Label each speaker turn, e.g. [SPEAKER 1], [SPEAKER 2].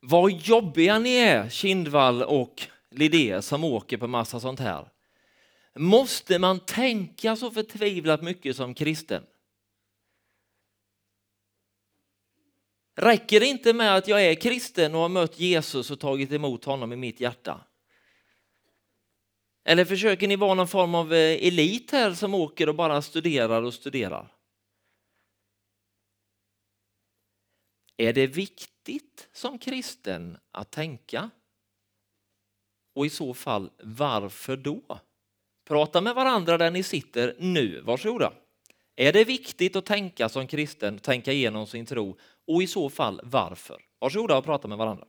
[SPEAKER 1] Vad jobbiga ni är, Kindvall och Lidé som åker på massa sånt här. Måste man tänka så förtvivlat mycket som kristen? Räcker det inte med att jag är kristen och har mött Jesus och tagit emot honom i mitt hjärta? Eller försöker ni vara någon form av eh, elit här som åker och bara studerar och studerar? Är det viktigt som kristen att tänka? Och i så fall, varför då? Prata med varandra där ni sitter nu, varsågoda. Är det viktigt att tänka som kristen, tänka igenom sin tro och i så fall varför? Varsågoda och prata med varandra.